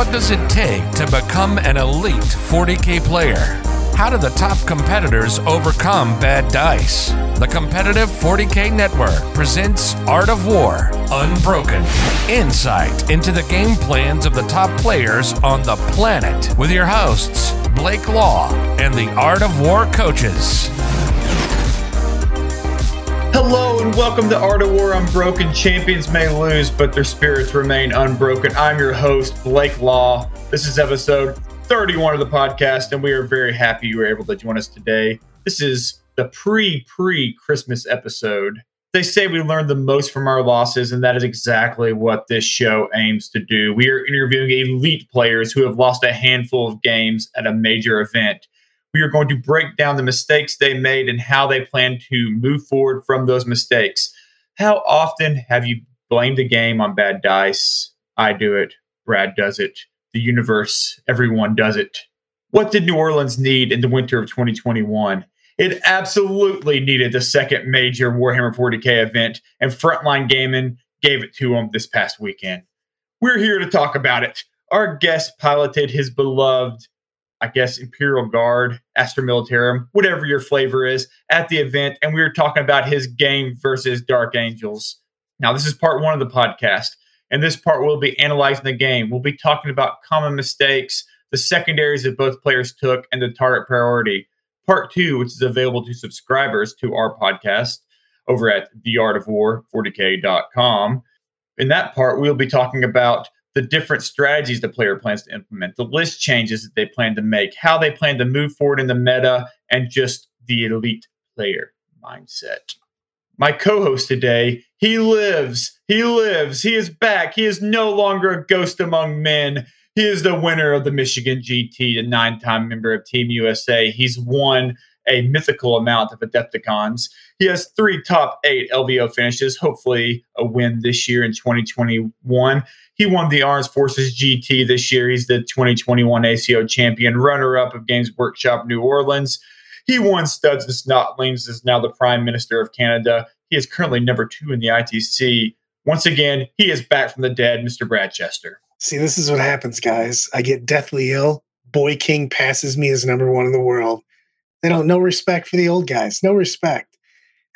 What does it take to become an elite 40K player? How do the top competitors overcome bad dice? The Competitive 40K Network presents Art of War Unbroken. Insight into the game plans of the top players on the planet with your hosts, Blake Law and the Art of War coaches. Welcome to Art of War Unbroken. Champions may lose, but their spirits remain unbroken. I'm your host, Blake Law. This is episode 31 of the podcast, and we are very happy you were able to join us today. This is the pre pre Christmas episode. They say we learn the most from our losses, and that is exactly what this show aims to do. We are interviewing elite players who have lost a handful of games at a major event. We are going to break down the mistakes they made and how they plan to move forward from those mistakes. How often have you blamed a game on bad dice? I do it. Brad does it the universe, everyone does it. What did New Orleans need in the winter of 2021? It absolutely needed the second major Warhammer 40K event, and Frontline Gaming gave it to them this past weekend. We're here to talk about it. Our guest piloted his beloved, I guess, Imperial Guard, Astra Militarum, whatever your flavor is, at the event, and we were talking about his game versus Dark Angels. Now, this is part one of the podcast. And this part, we'll be analyzing the game. We'll be talking about common mistakes, the secondaries that both players took, and the target priority. Part two, which is available to subscribers to our podcast over at theartofwar40k.com. In that part, we'll be talking about the different strategies the player plans to implement, the list changes that they plan to make, how they plan to move forward in the meta, and just the elite player mindset. My co host today, he lives he lives. He is back. He is no longer a ghost among men. He is the winner of the Michigan GT, a nine time member of Team USA. He's won a mythical amount of Adepticons. He has three top eight LVO finishes, hopefully a win this year in 2021. He won the Arms Forces GT this year. He's the 2021 ACO champion, runner up of Games Workshop New Orleans. He won Studs and Snotlings, is now the Prime Minister of Canada. He is currently number two in the ITC. Once again, he is back from the dead, Mr. Brad Chester. See, this is what happens, guys. I get deathly ill. Boy King passes me as number one in the world. They don't no respect for the old guys, no respect.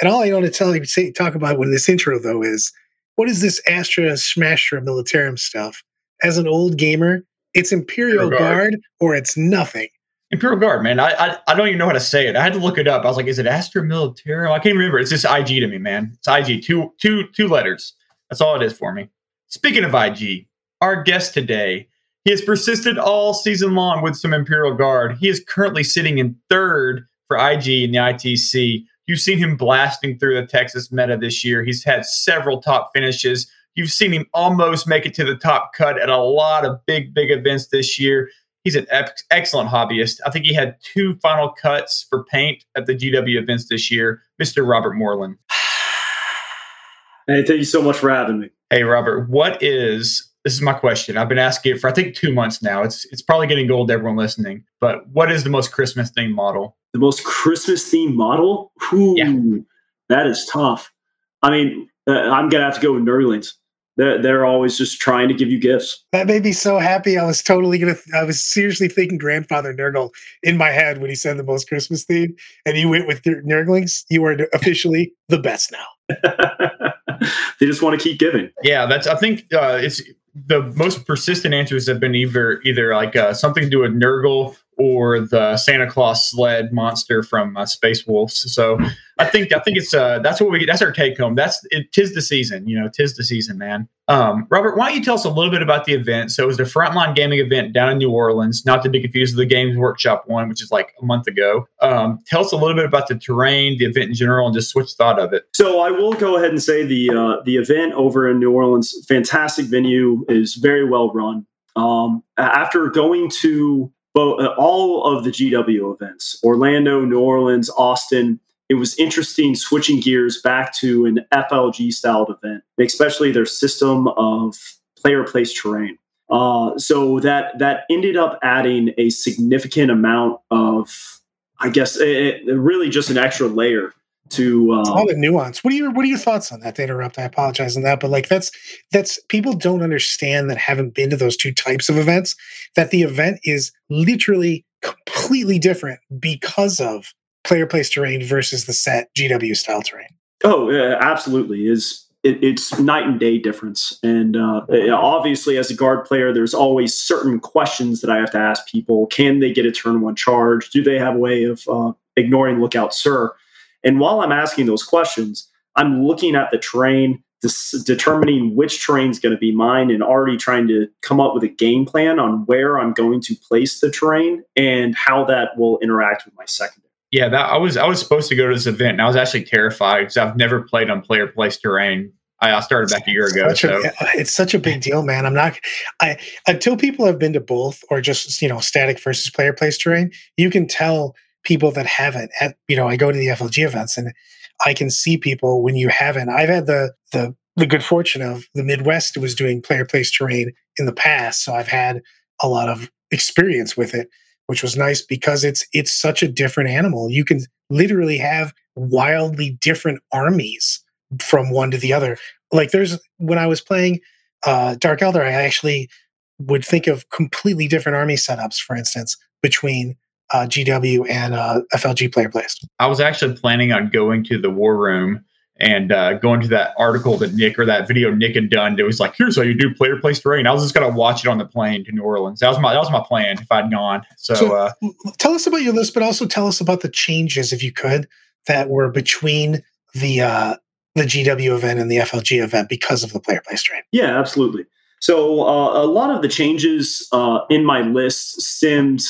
And all I want to tell you, say, talk about in this intro though is what is this Astra Smastra Militarum stuff? As an old gamer, it's Imperial Guard. Guard or it's nothing. Imperial Guard, man. I, I, I don't even know how to say it. I had to look it up. I was like, is it Astra Militarum? I can't remember. It's just IG to me, man. It's IG. Two two two letters. That's all it is for me. Speaking of IG, our guest today, he has persisted all season long with some Imperial Guard. He is currently sitting in third for IG in the ITC. You've seen him blasting through the Texas meta this year. He's had several top finishes. You've seen him almost make it to the top cut at a lot of big, big events this year. He's an excellent hobbyist. I think he had two final cuts for paint at the GW events this year. Mr. Robert Mooreland. Hey, thank you so much for having me. Hey, Robert, what is this is my question. I've been asking it for I think two months now. It's it's probably getting old to everyone listening. But what is the most Christmas themed model? The most Christmas themed model? Ooh, yeah. that is tough. I mean, uh, I'm gonna have to go with Nurglings. They're, they're always just trying to give you gifts. That made me so happy. I was totally gonna. I was seriously thinking grandfather Nurgle in my head when he said the most Christmas theme, and you went with Nurglings. You are officially the best now. they just want to keep giving. Yeah, that's. I think uh, it's the most persistent answers have been either either like uh, something to do with Nurgle or the Santa Claus sled monster from uh, Space Wolves. So I think I think it's uh that's what we that's our take home. That's it. Tis the season, you know. Tis the season, man. Um, Robert, why don't you tell us a little bit about the event? So it was the Frontline Gaming event down in New Orleans, not to be confused with the Games Workshop one, which is like a month ago. Um, tell us a little bit about the terrain, the event in general, and just what you thought of it. So I will go ahead and say the uh, the event over in New Orleans, fantastic venue, is very well run. Um, after going to both, uh, all of the GW events, Orlando, New Orleans, Austin, it was interesting switching gears back to an FLG styled event, especially their system of player place terrain. Uh, so that that ended up adding a significant amount of, I guess, it, it, really just an extra layer to um, all the nuance. What are your what are your thoughts on that? To interrupt, I apologize on that, but like that's that's people don't understand that haven't been to those two types of events that the event is literally completely different because of player place terrain versus the set GW style terrain. Oh, yeah, absolutely. Is it, it's night and day difference. And uh, obviously, as a guard player, there's always certain questions that I have to ask people. Can they get a turn one charge? Do they have a way of uh, ignoring lookout, sir? And while I'm asking those questions, I'm looking at the terrain, dis- determining which terrain is going to be mine, and already trying to come up with a game plan on where I'm going to place the terrain and how that will interact with my secondary. Yeah, that I was I was supposed to go to this event, and I was actually terrified because I've never played on player place terrain. I started back a year ago. Such so. a, it's such a big deal, man. I'm not. I until people have been to both or just you know static versus player place terrain, you can tell people that haven't. At you know, I go to the FLG events and I can see people when you haven't. I've had the the the good fortune of the Midwest was doing player place terrain in the past, so I've had a lot of experience with it which was nice because it's it's such a different animal. You can literally have wildly different armies from one to the other. Like there's when I was playing uh, Dark Eldar, I actually would think of completely different army setups, for instance, between uh, GW and uh, FLG player placed. I was actually planning on going to the war room and uh, going to that article that Nick or that video Nick had done. It was like, here's how you do player place terrain. I was just gonna watch it on the plane to New Orleans. That was my that was my plan if I'd gone. So, so uh, tell us about your list, but also tell us about the changes, if you could, that were between the uh, the GW event and the FLG event because of the player place terrain. Yeah, absolutely. So uh, a lot of the changes uh, in my list stemmed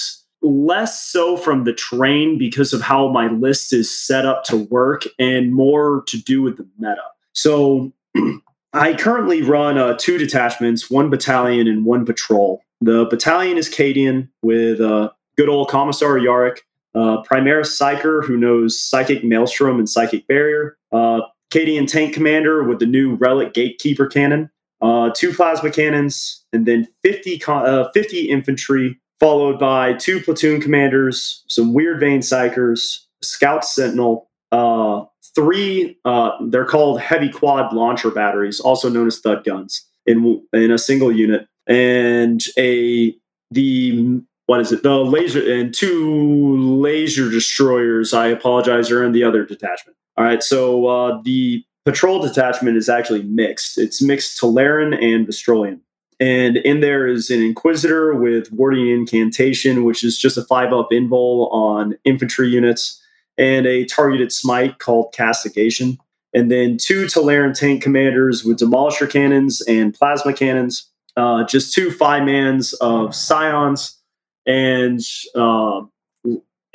less so from the train because of how my list is set up to work and more to do with the meta. So I currently run uh, two detachments, one battalion and one patrol. The battalion is Cadian with uh, good old Commissar Yarrick, uh, Primaris Psyker, who knows Psychic Maelstrom and Psychic Barrier, uh, Cadian Tank Commander with the new Relic Gatekeeper Cannon, uh, two plasma cannons, and then 50, uh, 50 infantry followed by two platoon commanders, some Wyrdvane psykers, Scout Sentinel, uh, three, uh, they're called heavy quad launcher batteries, also known as thud guns, in, in a single unit, and a, the, what is it, the laser, and two laser destroyers, I apologize, are in the other detachment. All right, so uh, the patrol detachment is actually mixed. It's mixed Tallarn and Vostroyan. And in there is an Inquisitor with Warding Incantation, which is just a five up invul on infantry units, and a targeted smite called Castigation. And then two Tallarn tank commanders with Demolisher cannons and plasma cannons, uh, just two five mans of Scions, and uh,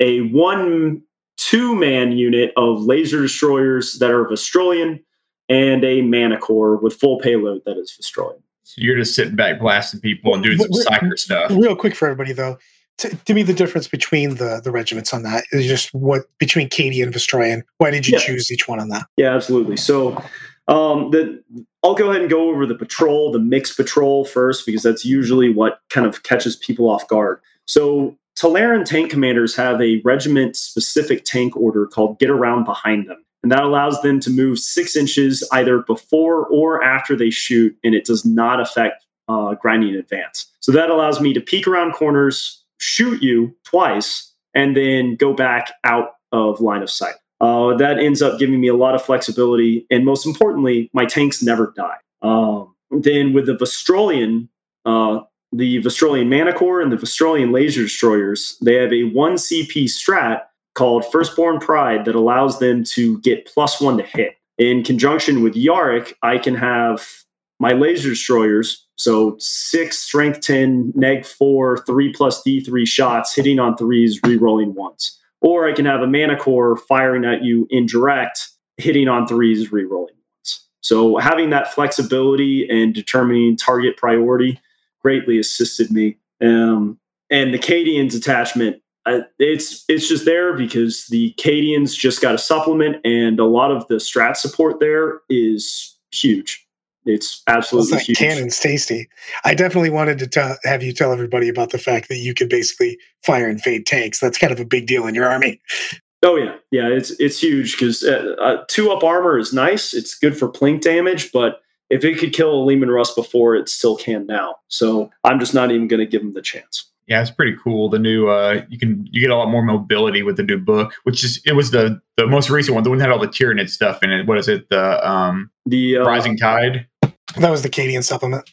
a one two man unit of laser destroyers that are Vostroyan, and a Manticore with full payload that is Vostroyan. So you're just sitting back blasting people and doing some Psyker stuff. Real quick for everybody though, to, give me the difference between the the regiments on that. Is just what between Katie and Vostroyan. Why did you yeah. choose each one on that? Yeah, absolutely. So um, the I'll go ahead and go over the patrol, the mixed patrol first, because that's usually what kind of catches people off guard. So Tallarn tank commanders have a regiment specific tank order called Get Around Behind Them and that allows them to move six inches either before or after they shoot, and it does not affect uh, grinding advance. So that allows me to peek around corners, shoot you twice, and then go back out of line of sight. Uh, that ends up giving me a lot of flexibility, and most importantly, my tanks never die. Um, then with the Vostroyan, uh, the Vostroyan Mana Core and the Vostroyan Laser Destroyers, they have a one CP strat called Firstborn Pride that allows them to get plus one to hit. In conjunction with Yarrick, I can have my laser destroyers, so six strength 10, neg four, three plus D3 shots, hitting on threes, re-rolling ones. Or I can have a manticore firing at you indirect, hitting on threes, re-rolling ones. So having that flexibility and determining target priority greatly assisted me. Um, and the Cadian's attachment it's it's just there because the Cadians just got a supplement, and a lot of the strat support there is huge. It's absolutely it's like huge. Cannon's tasty. I definitely wanted to have you tell everybody about the fact that you can basically fire and fade tanks. That's kind of a big deal in your army. Oh yeah, yeah, it's it's huge because uh, uh, two up armor is nice. It's good for plink damage, but if it could kill a Leman Russ before, it still can now. So I'm just not even going to give him the chance. Yeah, it's pretty cool. The new uh, you can you get a lot more mobility with the new book, which is it was the the most recent one, the one that had all the Tyranid stuff in it. What is it? The um The uh, Rising Tide. That was the Cadian supplement.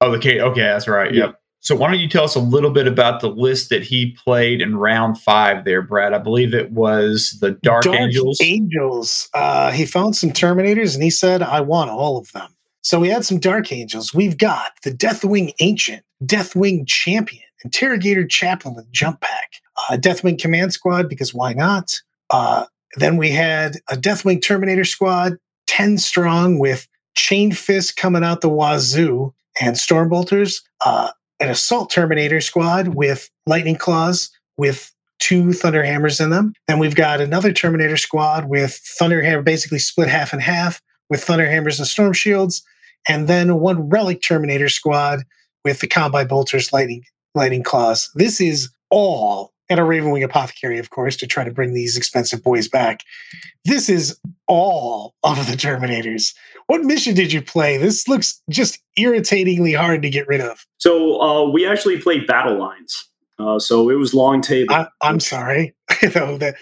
Oh, the Kate. Okay, that's right. Yeah. Yep. So why don't you tell us a little bit about the list that he played in round five there, Brad? I believe it was the Dark, Angels. Angels. Uh, he found some Terminators and he said, I want all of them. So we had some Dark Angels. We've got the Deathwing Ancient, Deathwing Champion, Interrogator Chaplain with Jump Pack, uh, Deathwing Command Squad, because why not? Uh, then we had a Deathwing Terminator Squad, 10 strong with Chain Fist coming out the wazoo and Stormbolters. Uh, an Assault Terminator Squad with Lightning Claws with two Thunder Hammers in them. Then we've got another Terminator Squad with Thunder Hammer, basically split half and half with Thunder Hammers and Storm Shields. And then one Relic Terminator Squad with the Combine Bolters, Lightning, Lightning Claws. This is all at a Ravenwing Apothecary, of course, to try to bring these expensive boys back. This is all of the Terminators. What mission did you play? This looks just irritatingly hard to get rid of. so uh, we actually played battle lines. Uh, so it was long table. I, I'm sorry. you know that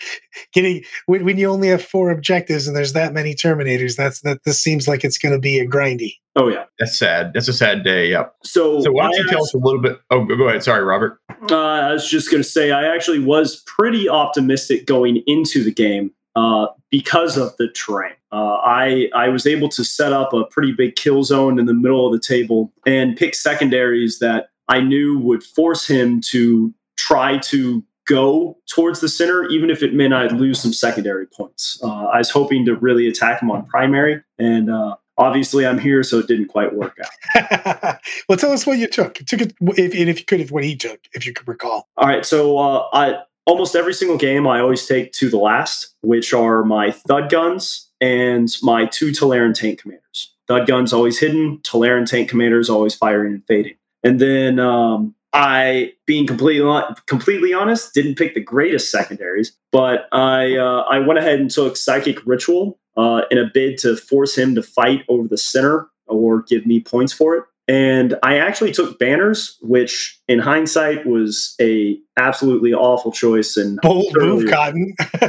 getting when, when you only have four objectives and there's that many Terminators, that's that. This seems like it's going to be a grindy. oh yeah. That's sad. That's a sad day. Yep. So, So why don't you tell us a little bit? Oh, go go ahead. Sorry, Robert. Uh, I was just going to say, I actually was pretty optimistic going into the game uh, because of the terrain. Uh, I I was able to set up a pretty big kill zone in the middle of the table and pick secondaries that I knew would force him to try to go towards the center, even if it meant I'd lose some secondary points. Uh, I was hoping to really attack him on primary, and uh, obviously I'm here, so it didn't quite work out. well, tell us what you took. Took it, if, and if you could, if what he took, if you could recall. All right, so uh, I almost every single game I always take to the last, which are my thud guns and my two Tallarn tank commanders. Thud guns always hidden, Tallarn tank commanders always firing and fading. And then um, I, being completely completely honest, didn't pick the greatest secondaries, but I uh, I went ahead and took psychic ritual uh, in a bid to force him to fight over the center or give me points for it. And I actually took banners, which in hindsight was a absolutely awful choice. And Bold move, Cotton.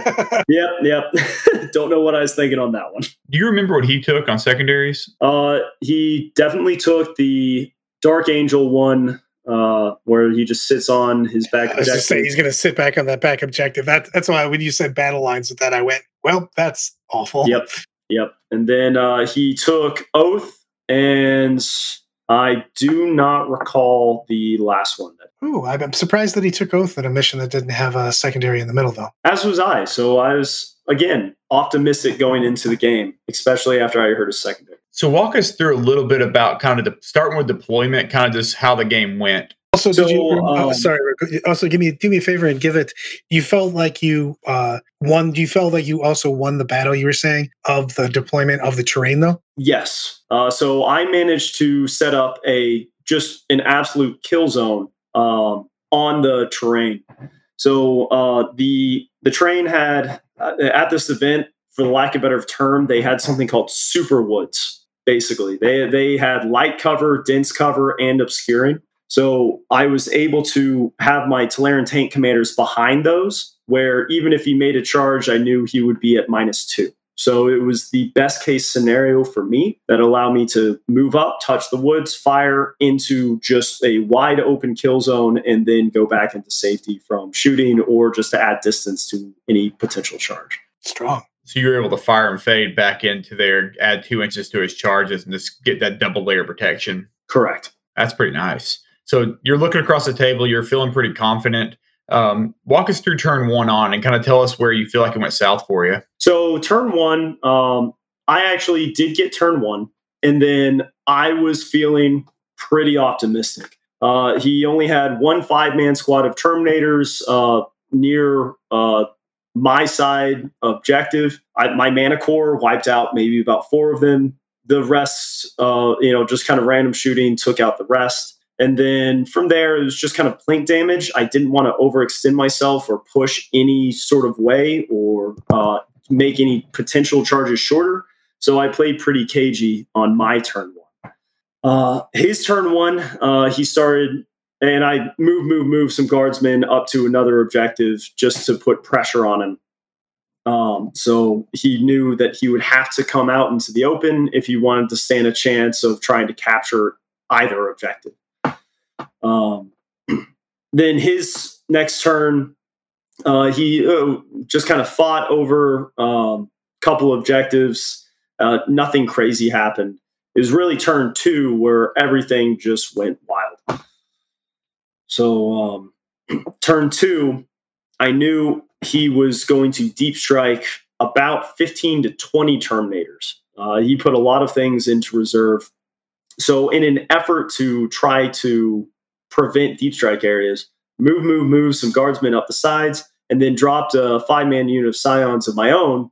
Yep, yep. Don't know what I was thinking on that one. Do you remember what he took on secondaries? Uh, he definitely took the Dark Angel one, uh, where he just sits on his back. I was just saying objective. he's going to sit back on that back objective. That, that's why when you said battle lines with that, I went, well, that's awful. Yep, yep. And then uh, he took Oath, and I do not recall the last one. Ooh, I'm surprised that he took oath at a mission that didn't have a secondary in the middle, though. As was I. So I was again optimistic going into the game, especially after I heard his secondary. So walk us through a little bit about kind of the starting with deployment, kind of just how the game went. Also, So, did you? oh, um, sorry. Also, give me do me a favor and give it. You felt like you uh, won. You felt like you also won the battle. You were saying of the deployment of the terrain, though. Yes. Uh, so I managed to set up a just an absolute kill zone um, on the terrain. So uh, the the train had uh, at this event, for the lack of a better term, they had something called super woods. Basically, they they had light cover, dense cover, and obscuring. So I was able to have my Tallarn tank commanders behind those, where even if he made a charge, I knew he would be at minus two. So it was the best case scenario for me that allowed me to move up, touch the woods, fire into just a wide open kill zone, and then go back into safety from shooting or just to add distance to any potential charge. Strong. So you were able to fire and fade back into there, add two inches to his charges, and just get that double layer protection. Correct. That's pretty nice. So you're looking across the table, you're feeling pretty confident. Um, walk us through turn one on and kind of tell us where you feel like it went south for you. So turn one, um, I actually did get turn one, and then I was feeling pretty optimistic. Uh, he only had one five man squad of Terminators uh, near uh, my side objective. I, my manticore wiped out maybe about four of them. The rest, uh, you know, just kind of random shooting took out the rest. and then from there, it was just kind of plink damage. I didn't want to overextend myself or push any sort of way or uh, make any potential charges shorter. So I played pretty cagey on my turn one. Uh, his turn one, uh, he started, and I move, move, move some guardsmen up to another objective just to put pressure on him. Um, so he knew that he would have to come out into the open if he wanted to stand a chance of trying to capture either objective. Um, then his next turn, uh, he uh, just kind of fought over a um, couple objectives. Uh, nothing crazy happened. It was really turn two where everything just went wild. So, um, turn two, I knew he was going to deep strike about 15 to 20 Terminators. Uh, he put a lot of things into reserve. So, in an effort to try to prevent deep strike areas, move, move, move some guardsmen up the sides, and then dropped a five man unit of scions of my own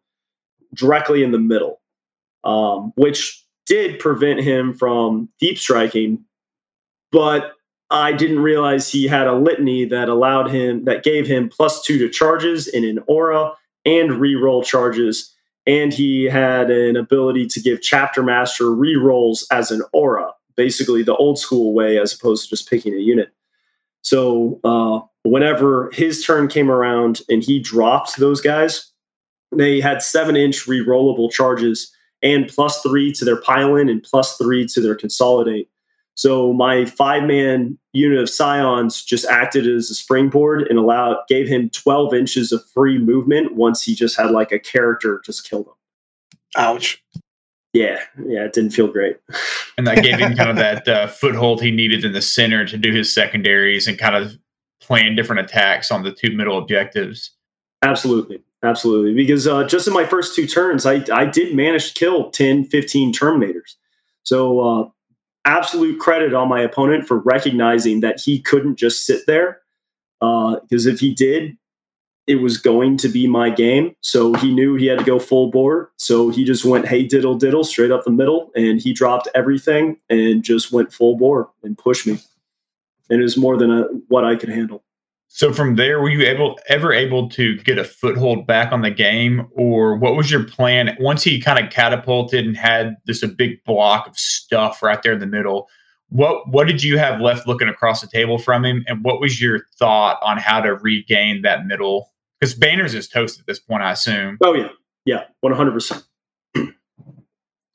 directly in the middle, um, which did prevent him from deep striking. But I didn't realize he had a litany that allowed him, that gave him plus two to charges in an aura and reroll charges. And he had an ability to give Chapter Master rerolls as an aura basically the old school way as opposed to just picking a unit. So uh, whenever his turn came around and he dropped those guys, they had seven inch re-rollable charges and plus three to their pile-in and plus three to their consolidate. So my five man unit of scions just acted as a springboard and allowed gave him 12 inches of free movement once he just had like a character just killed him. Ouch. Yeah, yeah, it didn't feel great. And that gave him kind of that uh, foothold he needed in the center to do his secondaries and kind of plan different attacks on the two middle objectives. Absolutely. Absolutely. Because uh, just in my first two turns, I, I did manage to kill 10, 15 Terminators. So, uh, absolute credit on my opponent for recognizing that he couldn't just sit there. Because uh, if he did, it was going to be my game. So he knew he had to go full bore. So he just went, hey, diddle diddle, straight up the middle. And he dropped everything and just went full bore and pushed me. And it was more than a, what I could handle. So from there, were you able ever able to get a foothold back on the game, or what was your plan once he kind of catapulted and had this a big block of stuff right there in the middle? What what did you have left looking across the table from him, and what was your thought on how to regain that middle because Banners is toast at this point, I assume. Oh yeah, yeah, one hundred percent.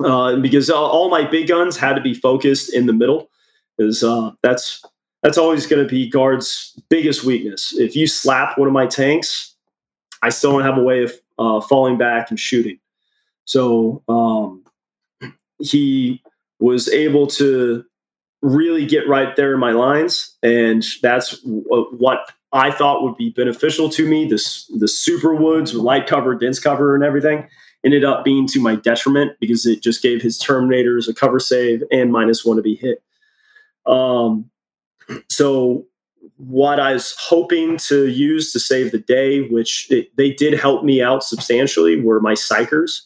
Uh, because all my big guns had to be focused in the middle, because uh, that's that's always going to be guard's biggest weakness. If you slap one of my tanks, I still don't have a way of uh, falling back and shooting. So um, he was able to really get right there in my lines, and that's what I thought would be beneficial to me, this the super woods, with light cover, dense cover, and everything, ended up being to my detriment because it just gave his Terminators a cover save and minus one to be hit. Um, so what I was hoping to use to save the day, which it, they did help me out substantially, were my psykers.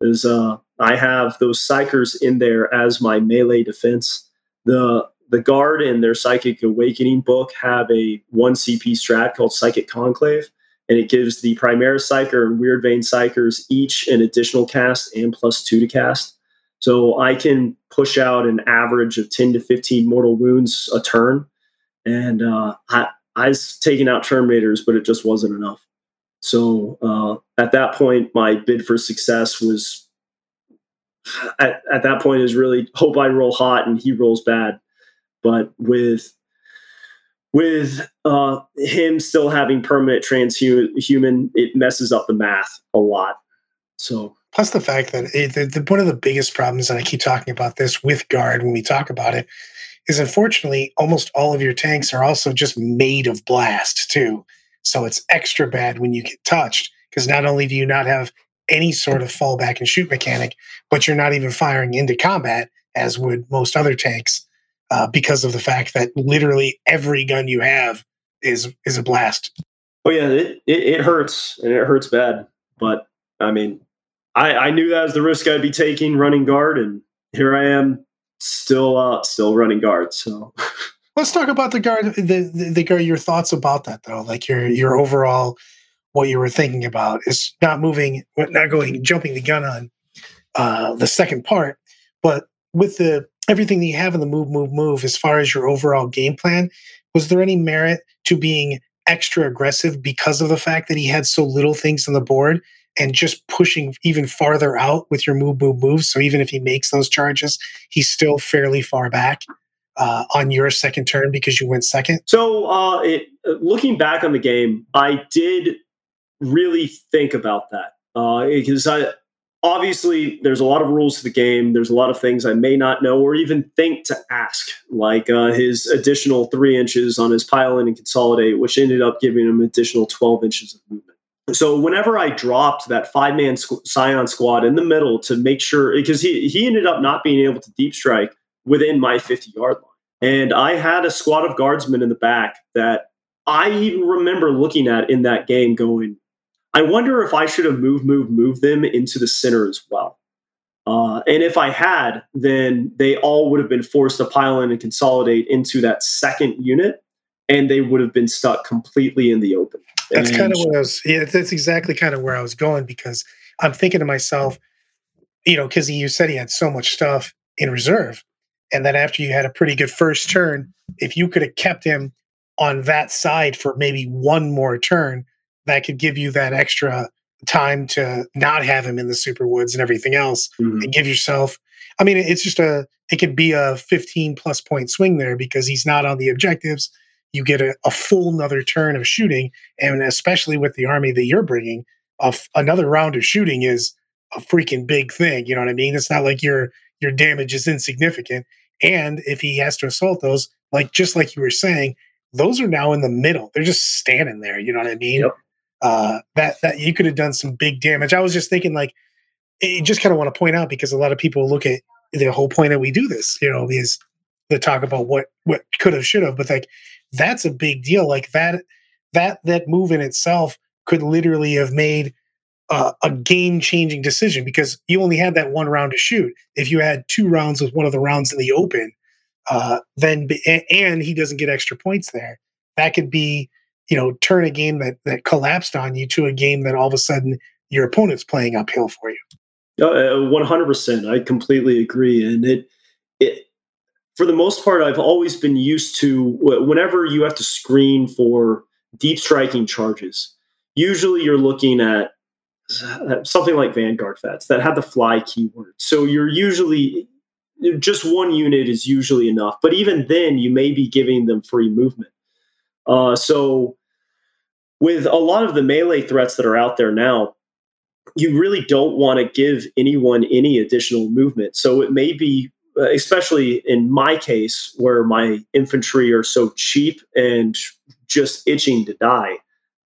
Is uh, I have those psykers in there as my melee defense. The the guard in their psychic awakening book have a one cp strat called psychic conclave and it gives the primaris psyker and Wyrdvane Psykers each an additional cast and plus two to cast so i can push out an average of 10 to 15 mortal wounds a turn. And uh, I, I was taking out terminators but it just wasn't enough. So uh, at that point my bid for success was at, at that point is really hope i roll hot and he rolls bad. But with with uh, him still having permanent transhuman, it messes up the math a lot. So plus the fact that it, the, the, one of the biggest problems, and I keep talking about this with guard when we talk about it, is unfortunately almost all of your tanks are also just made of blast too. So it's extra bad when you get touched because not only do you not have any sort of fallback and shoot mechanic, but you're not even firing into combat as would most other tanks uh, because of the fact that literally every gun you have is is a blast. Oh yeah, it, it, it hurts and it hurts bad. But I mean, I, I knew that was the risk I'd be taking running guard, and here I am still uh, still running guard. So Let's talk about the guard. The, the, the guard. Your thoughts about that, though, like your your overall, what you were thinking about is not moving, not going, jumping the gun on uh, the second part, but with the everything that you have in the move, move, move, as far as your overall game plan, was there any merit to being extra aggressive because of the fact that he had so little things on the board and just pushing even farther out with your move, move, move? So even if he makes those charges, he's still fairly far back. Uh, on your second turn because you went second? So, uh, it, looking back on the game, I did really think about that because uh, I obviously there's a lot of rules to the game there's a lot of things i may not know or even think to ask like uh, his additional three inches on his pile in and consolidate which ended up giving him additional 12 inches of movement so whenever i dropped that five man sc- scion squad in the middle to make sure because he, he ended up not being able to deep strike within my 50 yard line and i had a squad of guardsmen in the back that i even remember looking at in that game going I wonder if I should have moved, moved, moved them into the center as well. Uh, and if I had, then they all would have been forced to pile in and consolidate into that second unit, and they would have been stuck completely in the open. That's kind of what I was. Yeah, that's exactly kind of where I was going because I'm thinking to myself, you know, because you said he had so much stuff in reserve, and then after you had a pretty good first turn, if you could have kept him on that side for maybe one more turn, that could give you that extra time to not have him in the super woods and everything else mm-hmm. and give yourself i mean it's just a it could be a 15 plus point swing there because he's not on the objectives you get a, a full another turn of shooting and especially with the army that you're bringing another round of shooting is a freaking big thing you know what i mean? It's not like your your damage is insignificant and if he has to assault those like just like you were saying those are now in the middle. They're just standing there you know what i mean? Yep. Uh, that that you could have done some big damage. I was just thinking like, you just kind of want to point out because a lot of people look at the whole point that we do this, you know, is the talk about what what could have, should have, but like that's a big deal. Like that that that move in itself could literally have made uh, a game changing decision because you only had that one round to shoot. If you had two rounds with one of the rounds in the open, uh, then and he doesn't get extra points there, that could be you know turn a game that that collapsed on you to a game that all of a sudden your opponent's playing uphill for you. Uh, one hundred percent, I completely agree, and it it for the most part, I've always been used to whenever you have to screen for deep striking charges. Usually, you're looking at something like Vanguard Vets that had the fly keyword. So you're usually just one unit is usually enough, but even then, you may be giving them free movement. Uh, so with a lot of the melee threats that are out there now, you really don't want to give anyone any additional movement. So it may be, uh, especially in my case, where my infantry are so cheap and just itching to die.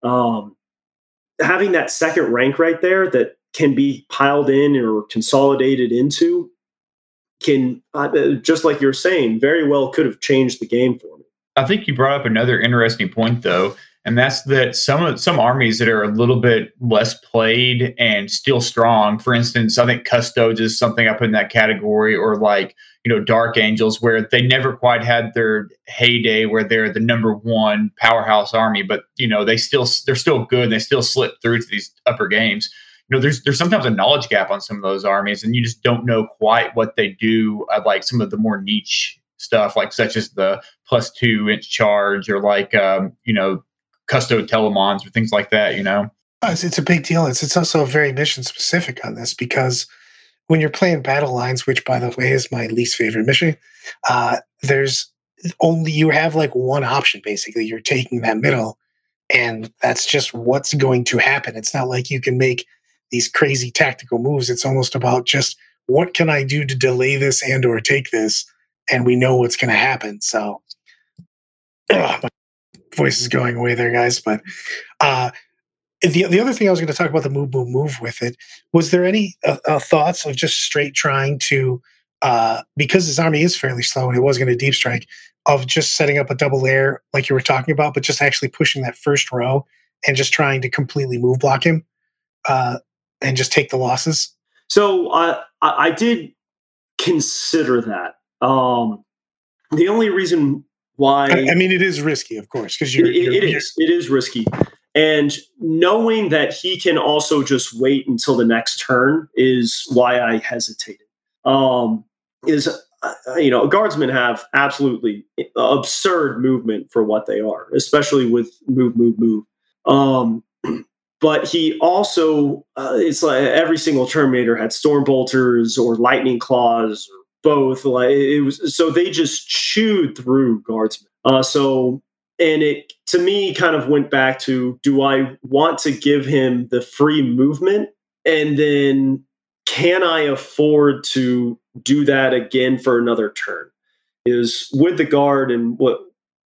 Um, having that second rank right there that can be piled in or consolidated into can, uh, just like you're saying, very well could have changed the game for me. I think you brought up another interesting point, though and that's that some some armies that are a little bit less played and still strong. For instance, I think Custodes is something up in that category, or like you know Dark Angels, where they never quite had their heyday, where they're the number one powerhouse army, but you know they still they're still good. They still slip through to these upper games. You know, there's there's sometimes a knowledge gap on some of those armies, and you just don't know quite what they do. At like some of the more niche stuff, like such as the plus two inch charge, or like um, you know custo telemons or things like that, you know? It's, it's a big deal. It's, it's also very mission specific on this because when you're playing battle lines, which by the way is my least favorite mission, uh, there's only you have like one option basically. You're taking that middle, and that's just what's going to happen. It's not like you can make these crazy tactical moves. It's almost about just what can I do to delay this and or take this, and we know what's going to happen. So, voice is going away there, guys. But uh, the the other thing I was going to talk about the move move move with it was there any uh, uh, thoughts of just straight trying to uh, because his army is fairly slow and it was going to deep strike of just setting up a double layer like you were talking about, but just actually pushing that first row and just trying to completely move block him uh, and just take the losses. So uh, I did consider that. Um, the only reason why I, I mean, it is risky, of course, because you're, it, you're, it you're- is it is risky. And knowing that he can also just wait until the next turn is why i hesitated. Um is uh, you know guardsmen have absolutely absurd movement for what they are especially with move move move. Um but he also uh, it's like every single terminator had storm bolters or lightning claws or both like it was so they just chewed through guardsmen uh so and it to me kind of went back to do I want to give him the free movement? And then can I afford to do that again for another turn? Is with the guard and what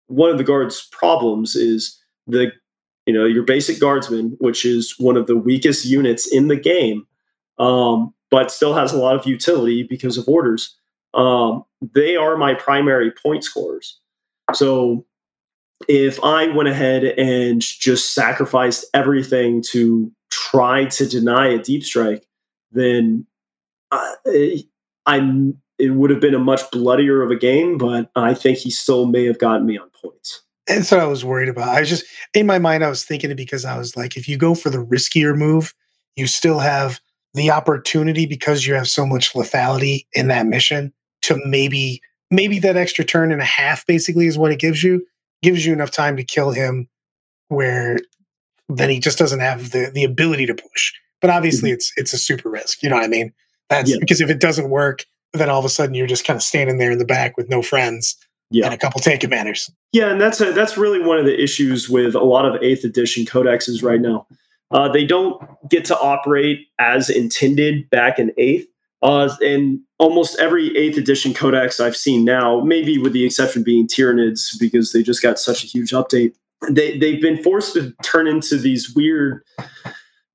one of the guard's problems is the you know your basic guardsman which is one of the weakest units in the game um, but still has a lot of utility because of orders um, they are my primary point scorers so if I went ahead and just sacrificed everything to try to deny a deep strike, then I, I'm it would have been a much bloodier of a game, but I think he still may have gotten me on points. That's what I was worried about. I was just in my mind, I was thinking it because I was like, if you go for the riskier move, you still have the opportunity because you have so much lethality in that mission to maybe maybe that extra turn and a half basically is what it gives you. Gives you enough time to kill him where then he just doesn't have the the ability to push. But obviously it's it's a super risk. You know what I mean? That's Yeah. because if it doesn't work, then all of a sudden you're just kind of standing there in the back with no friends Yeah. and a couple tank commanders. Yeah, and that's a, that's really one of the issues with a lot of eighth edition codexes right now. Uh, they don't get to operate as intended back in eighth. Uh, and almost every eighth edition codex I've seen now, maybe with the exception being Tyranids because they just got such a huge update, they they've been forced to turn into these weird,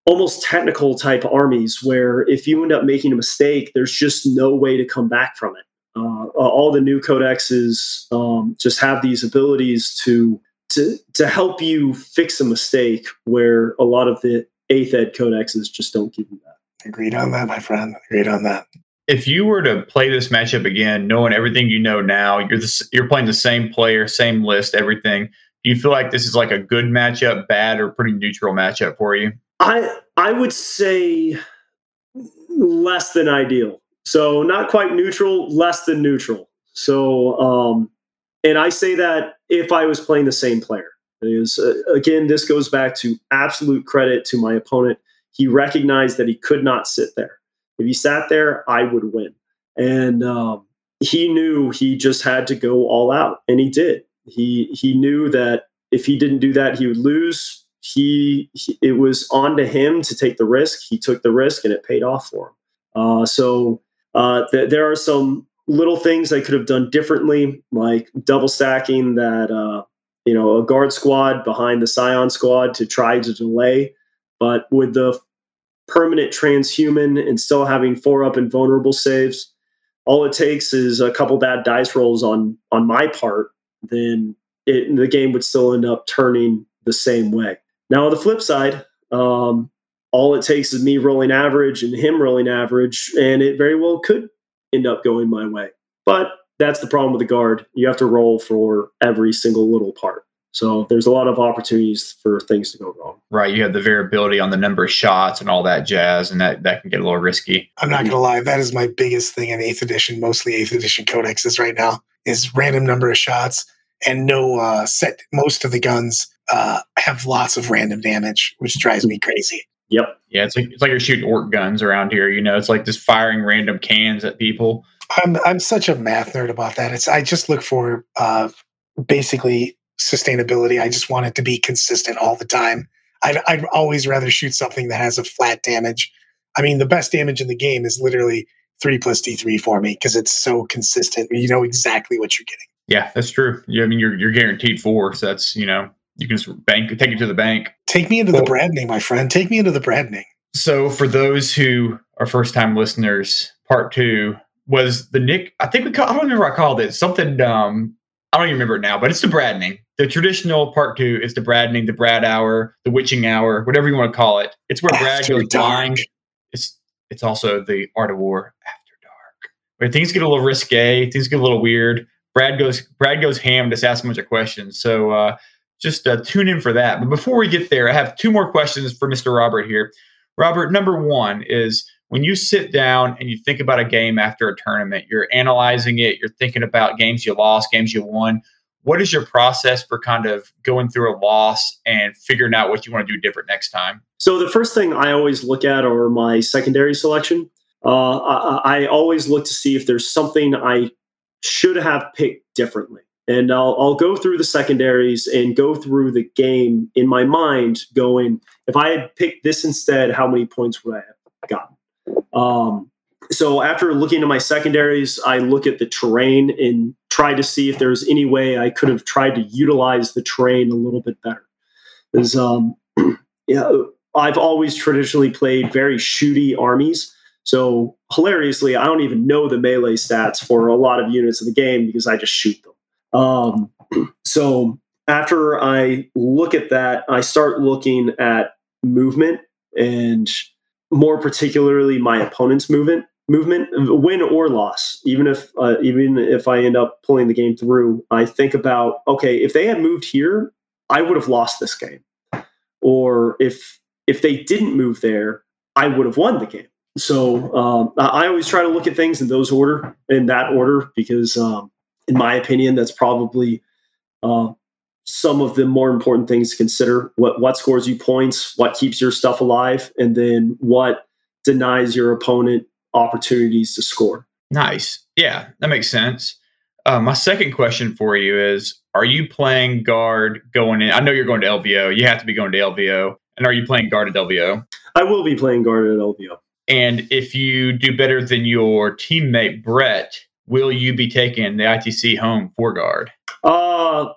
almost technical type armies where if you end up making a mistake, there's just no way to come back from it uh, all the new codexes um, just have these abilities to to to help you fix a mistake where a lot of the eighth ed codexes just don't give you that. Agreed on that, my friend. Agreed on that. If you were to play this matchup again, knowing everything you know now, you're the, you're playing the same player, same list, everything. Do you feel like this is like a good matchup, bad, or pretty neutral matchup for you? I I would say less than ideal. So not quite neutral, less than neutral. So um, and I say that if I was playing the same player. Because uh, again, this goes back to absolute credit to my opponent. He recognized that he could not sit there. If he sat there, I would win. And um, he knew he just had to go all out, and he did. He he knew that if he didn't do that, he would lose. He, he it was on to him to take the risk. He took the risk, and it paid off for him. Uh, so uh, th- there are some little things I could have done differently, like double stacking that uh, you know a guard squad behind the Scion squad to try to delay. But with the permanent transhuman and still having four up and vulnerable saves, all it takes is a couple bad dice rolls on on my part. Then it, the game would still end up turning the same way. Now on the flip side, um, all it takes is me rolling average and him rolling average, and it very well could end up going my way. But that's the problem with the guard. You have to roll for every single little part. So there's a lot of opportunities for things to go wrong. Right. You have the variability on the number of shots and all that jazz, and that, that can get a little risky. I'm not gonna lie, that is my biggest thing in eighth edition, mostly eighth edition codexes right now, is random number of shots and no uh set most of the guns uh have lots of random damage, which drives me crazy. Yep. Yeah, it's like it's like you're shooting orc guns around here. You know, it's like just firing random cans at people. I'm I'm such a math nerd about that. It's I just look for uh basically sustainability. I just want it to be consistent all the time. I'd, I'd always rather shoot something that has a flat damage. I mean, the best damage in the game is literally three plus D three for me because it's so consistent. You know exactly what you're getting. Yeah, that's true. Yeah, I mean, you're you're guaranteed four, so that's you know you can just bank take it to the bank. Take me into the Well- Bradning, my friend. Take me into the Bradning. So for those who are first time listeners, part two was the Nick. I think we call. I don't remember. I called it something. Um, I don't even remember it now, but it's the Bradning. The traditional part two is the Bradning, the Brad hour, the witching hour, whatever you want to call it. It's where Brad goes blind. It's it's also the art of war after dark, where things get a little risque, things get a little weird. Brad goes Brad goes ham, just asking a bunch of questions. So uh, just uh, tune in for that. But before we get there, I have two more questions for Mr. Robert here. Robert, number one is when you sit down and you think about a game after a tournament, you're analyzing it, you're thinking about games you lost, games you won. What is your process for kind of going through a loss and figuring out what you want to do different next time? So the first thing I always look at are my secondary selection. Uh, I, I always look to see if there's something I should have picked differently. And I'll, I'll go through the secondaries and go through the game in my mind, going, if I had picked this instead, how many points would I have gotten? Um, so after looking at my secondaries, I look at the terrain and try to see if there's any way I could have tried to utilize the terrain a little bit better. Because um, yeah, I've always traditionally played very shooty armies. So hilariously, I don't even know the melee stats for a lot of units in the game because I just shoot them. Um, so after I look at that, I start looking at movement and more particularly my opponent's movement movement win or loss even if uh, even if i end up pulling the game through i think about okay if they had moved here i would have lost this game. Or if if they didn't move there i would have won the game. So um, i always try to look at things in those order in that order because um, in my opinion that's probably uh, some of the more important things to consider. What what scores you points what keeps your stuff alive and then what denies your opponent opportunities to score. Nice. Yeah that makes sense. Uh, my second question for you is are you playing guard going in? I know you're going to lvo you have to be going to lvo and are you playing guard at lvo i will be playing guard at lvo and if you do better than your teammate brett will you be taking the itc home for guard? Uh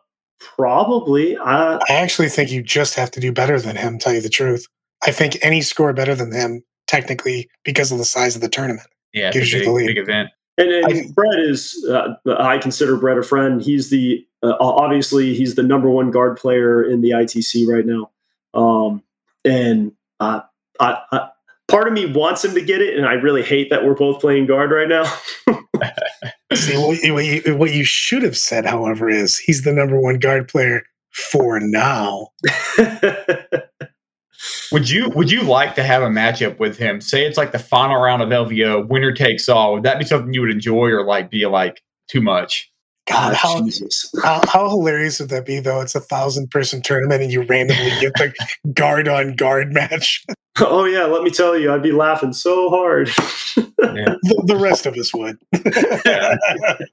Probably. I, I actually think you just have to do better than him, tell you the truth. I think any score better than him, technically, because of the size of the tournament. Yeah, gives big, you the lead. Big event. And, and I, Brett is, uh, I consider Brett a friend. He's the, uh, obviously, he's the number one guard player in the ITC right now. Um, and uh, I, I, part of me wants him to get it, and I really hate that we're both playing guard right now. See, what you, what you should have said, however, is he's the number one guard player for now. would you would you like to have a matchup with him? Say it's like the final round of LVO, winner takes all. Would that be something you would enjoy, or like be like too much? God, how, how, how hilarious would that be though? It's a thousand person tournament and you randomly get the guard on guard match. Oh yeah, let me tell you, I'd be laughing so hard. yeah. the, the, rest of us would. yeah.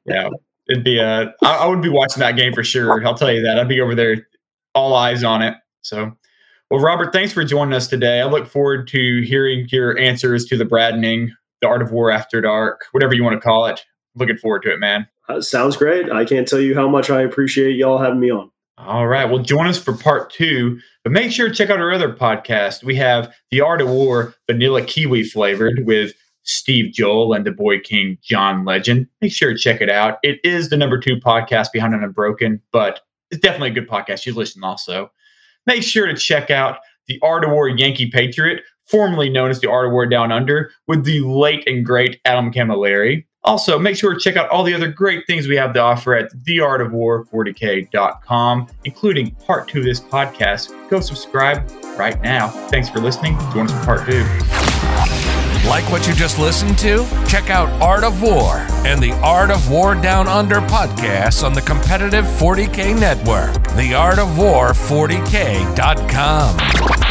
yeah. It'd be a I, I would be watching that game for sure. I'll tell you that. I'd be over there all eyes on it. So well, Robert, thanks for joining us today. I look forward to hearing your answers to the Bradening, the Art of War After Dark, whatever you want to call it. Looking forward to it, man. Uh, sounds great. I can't tell you how much I appreciate y'all having me on. All right. Well, join us for part two, but make sure to check out our other podcast. We have The Art of War Vanilla Kiwi flavored with Steve Joel and the Boy King John Legend. Make sure to check it out. It is the number two podcast behind Unbroken, but it's definitely a good podcast. You listen also. Make sure to check out The Art of War Yankee Patriot, formerly known as The Art of War Down Under, with the late and great Adam Camilleri. Also, make sure to check out all the other great things we have to offer at theartofwar40k.com, including part two of this podcast. Go subscribe right now. Thanks for listening. Join us for part two. Like what you just listened to? Check out Art of War and the Art of War Down Under podcasts on the competitive 40K network, theartofwar40k.com.